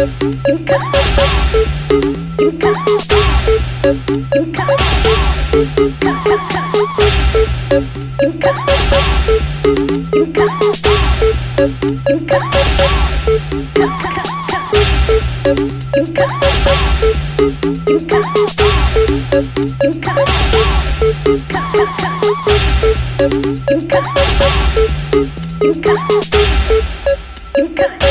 You got